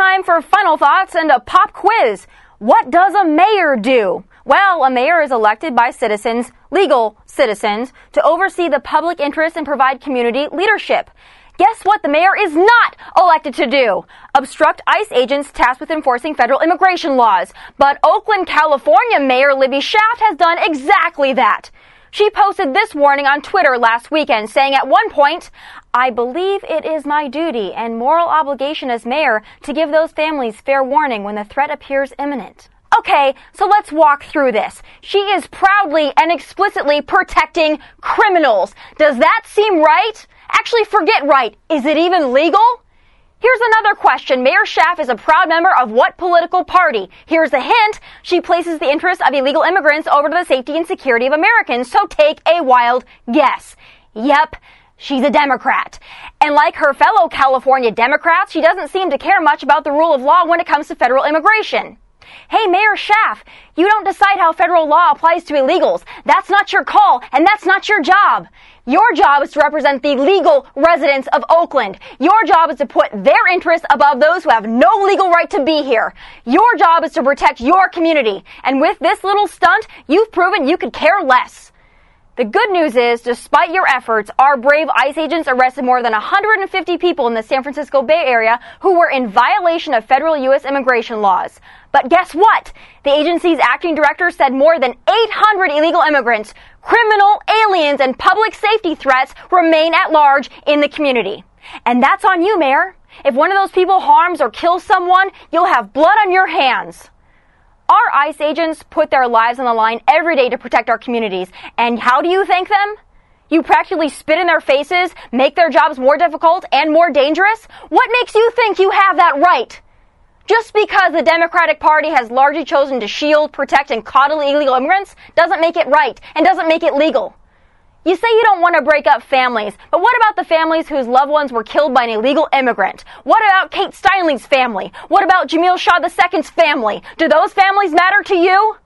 Time for final thoughts and a pop quiz. What does a mayor do? Well, a mayor is elected by citizens, legal citizens, to oversee the public interest and provide community leadership. Guess what the mayor is not elected to do? Obstruct ICE agents tasked with enforcing federal immigration laws. But Oakland, California Mayor Libby Schaaf has done exactly that. She posted this warning on Twitter last weekend, saying at one point, I believe it is my duty and moral obligation as mayor to give those families fair warning when the threat appears imminent. Okay, so let's walk through this. She is proudly and explicitly protecting criminals. Does that seem right? Actually, forget right. Is it even legal? Here's another question. Mayor Schaaf is a proud member of what political party? Here's a hint. She places the interests of illegal immigrants over to the safety and security of Americans. So take a wild guess. Yep. She's a Democrat. And like her fellow California Democrats, she doesn't seem to care much about the rule of law when it comes to federal immigration. Hey, Mayor Schaaf, you don't decide how federal law applies to illegals. That's not your call, and that's not your job. Your job is to represent the legal residents of Oakland. Your job is to put their interests above those who have no legal right to be here. Your job is to protect your community. And with this little stunt, you've proven you could care less. The good news is, despite your efforts, our brave ICE agents arrested more than 150 people in the San Francisco Bay Area who were in violation of federal U.S. immigration laws. But guess what? The agency's acting director said more than 800 illegal immigrants, criminal aliens, and public safety threats remain at large in the community. And that's on you, Mayor. If one of those people harms or kills someone, you'll have blood on your hands. Our ICE agents put their lives on the line every day to protect our communities. And how do you thank them? You practically spit in their faces, make their jobs more difficult and more dangerous? What makes you think you have that right? Just because the Democratic Party has largely chosen to shield, protect, and coddle illegal immigrants doesn't make it right and doesn't make it legal. You say you don't want to break up families, but what about the families whose loved ones were killed by an illegal immigrant? What about Kate Steinle's family? What about Jamiel Shaw II's family? Do those families matter to you?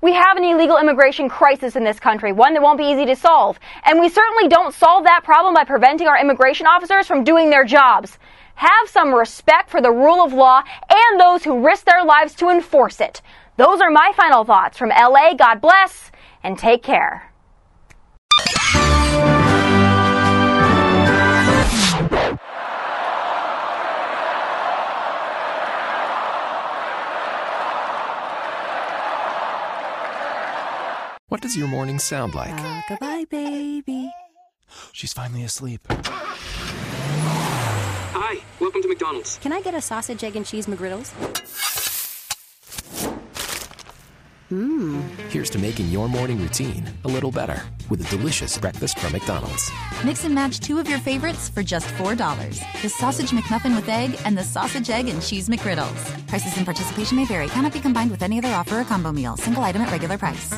We have an illegal immigration crisis in this country, one that won't be easy to solve. And we certainly don't solve that problem by preventing our immigration officers from doing their jobs. Have some respect for the rule of law and those who risk their lives to enforce it. Those are my final thoughts from LA. God bless and take care. What does your morning sound like? Ah, goodbye, baby. She's finally asleep. Hi, welcome to McDonald's. Can I get a sausage, egg, and cheese McGriddles? Mmm. Here's to making your morning routine a little better with a delicious breakfast from McDonald's. Mix and match two of your favorites for just $4. The Sausage McMuffin with egg and the Sausage, egg, and cheese McGriddles. Prices and participation may vary. Cannot be combined with any other offer or combo meal. Single item at regular price.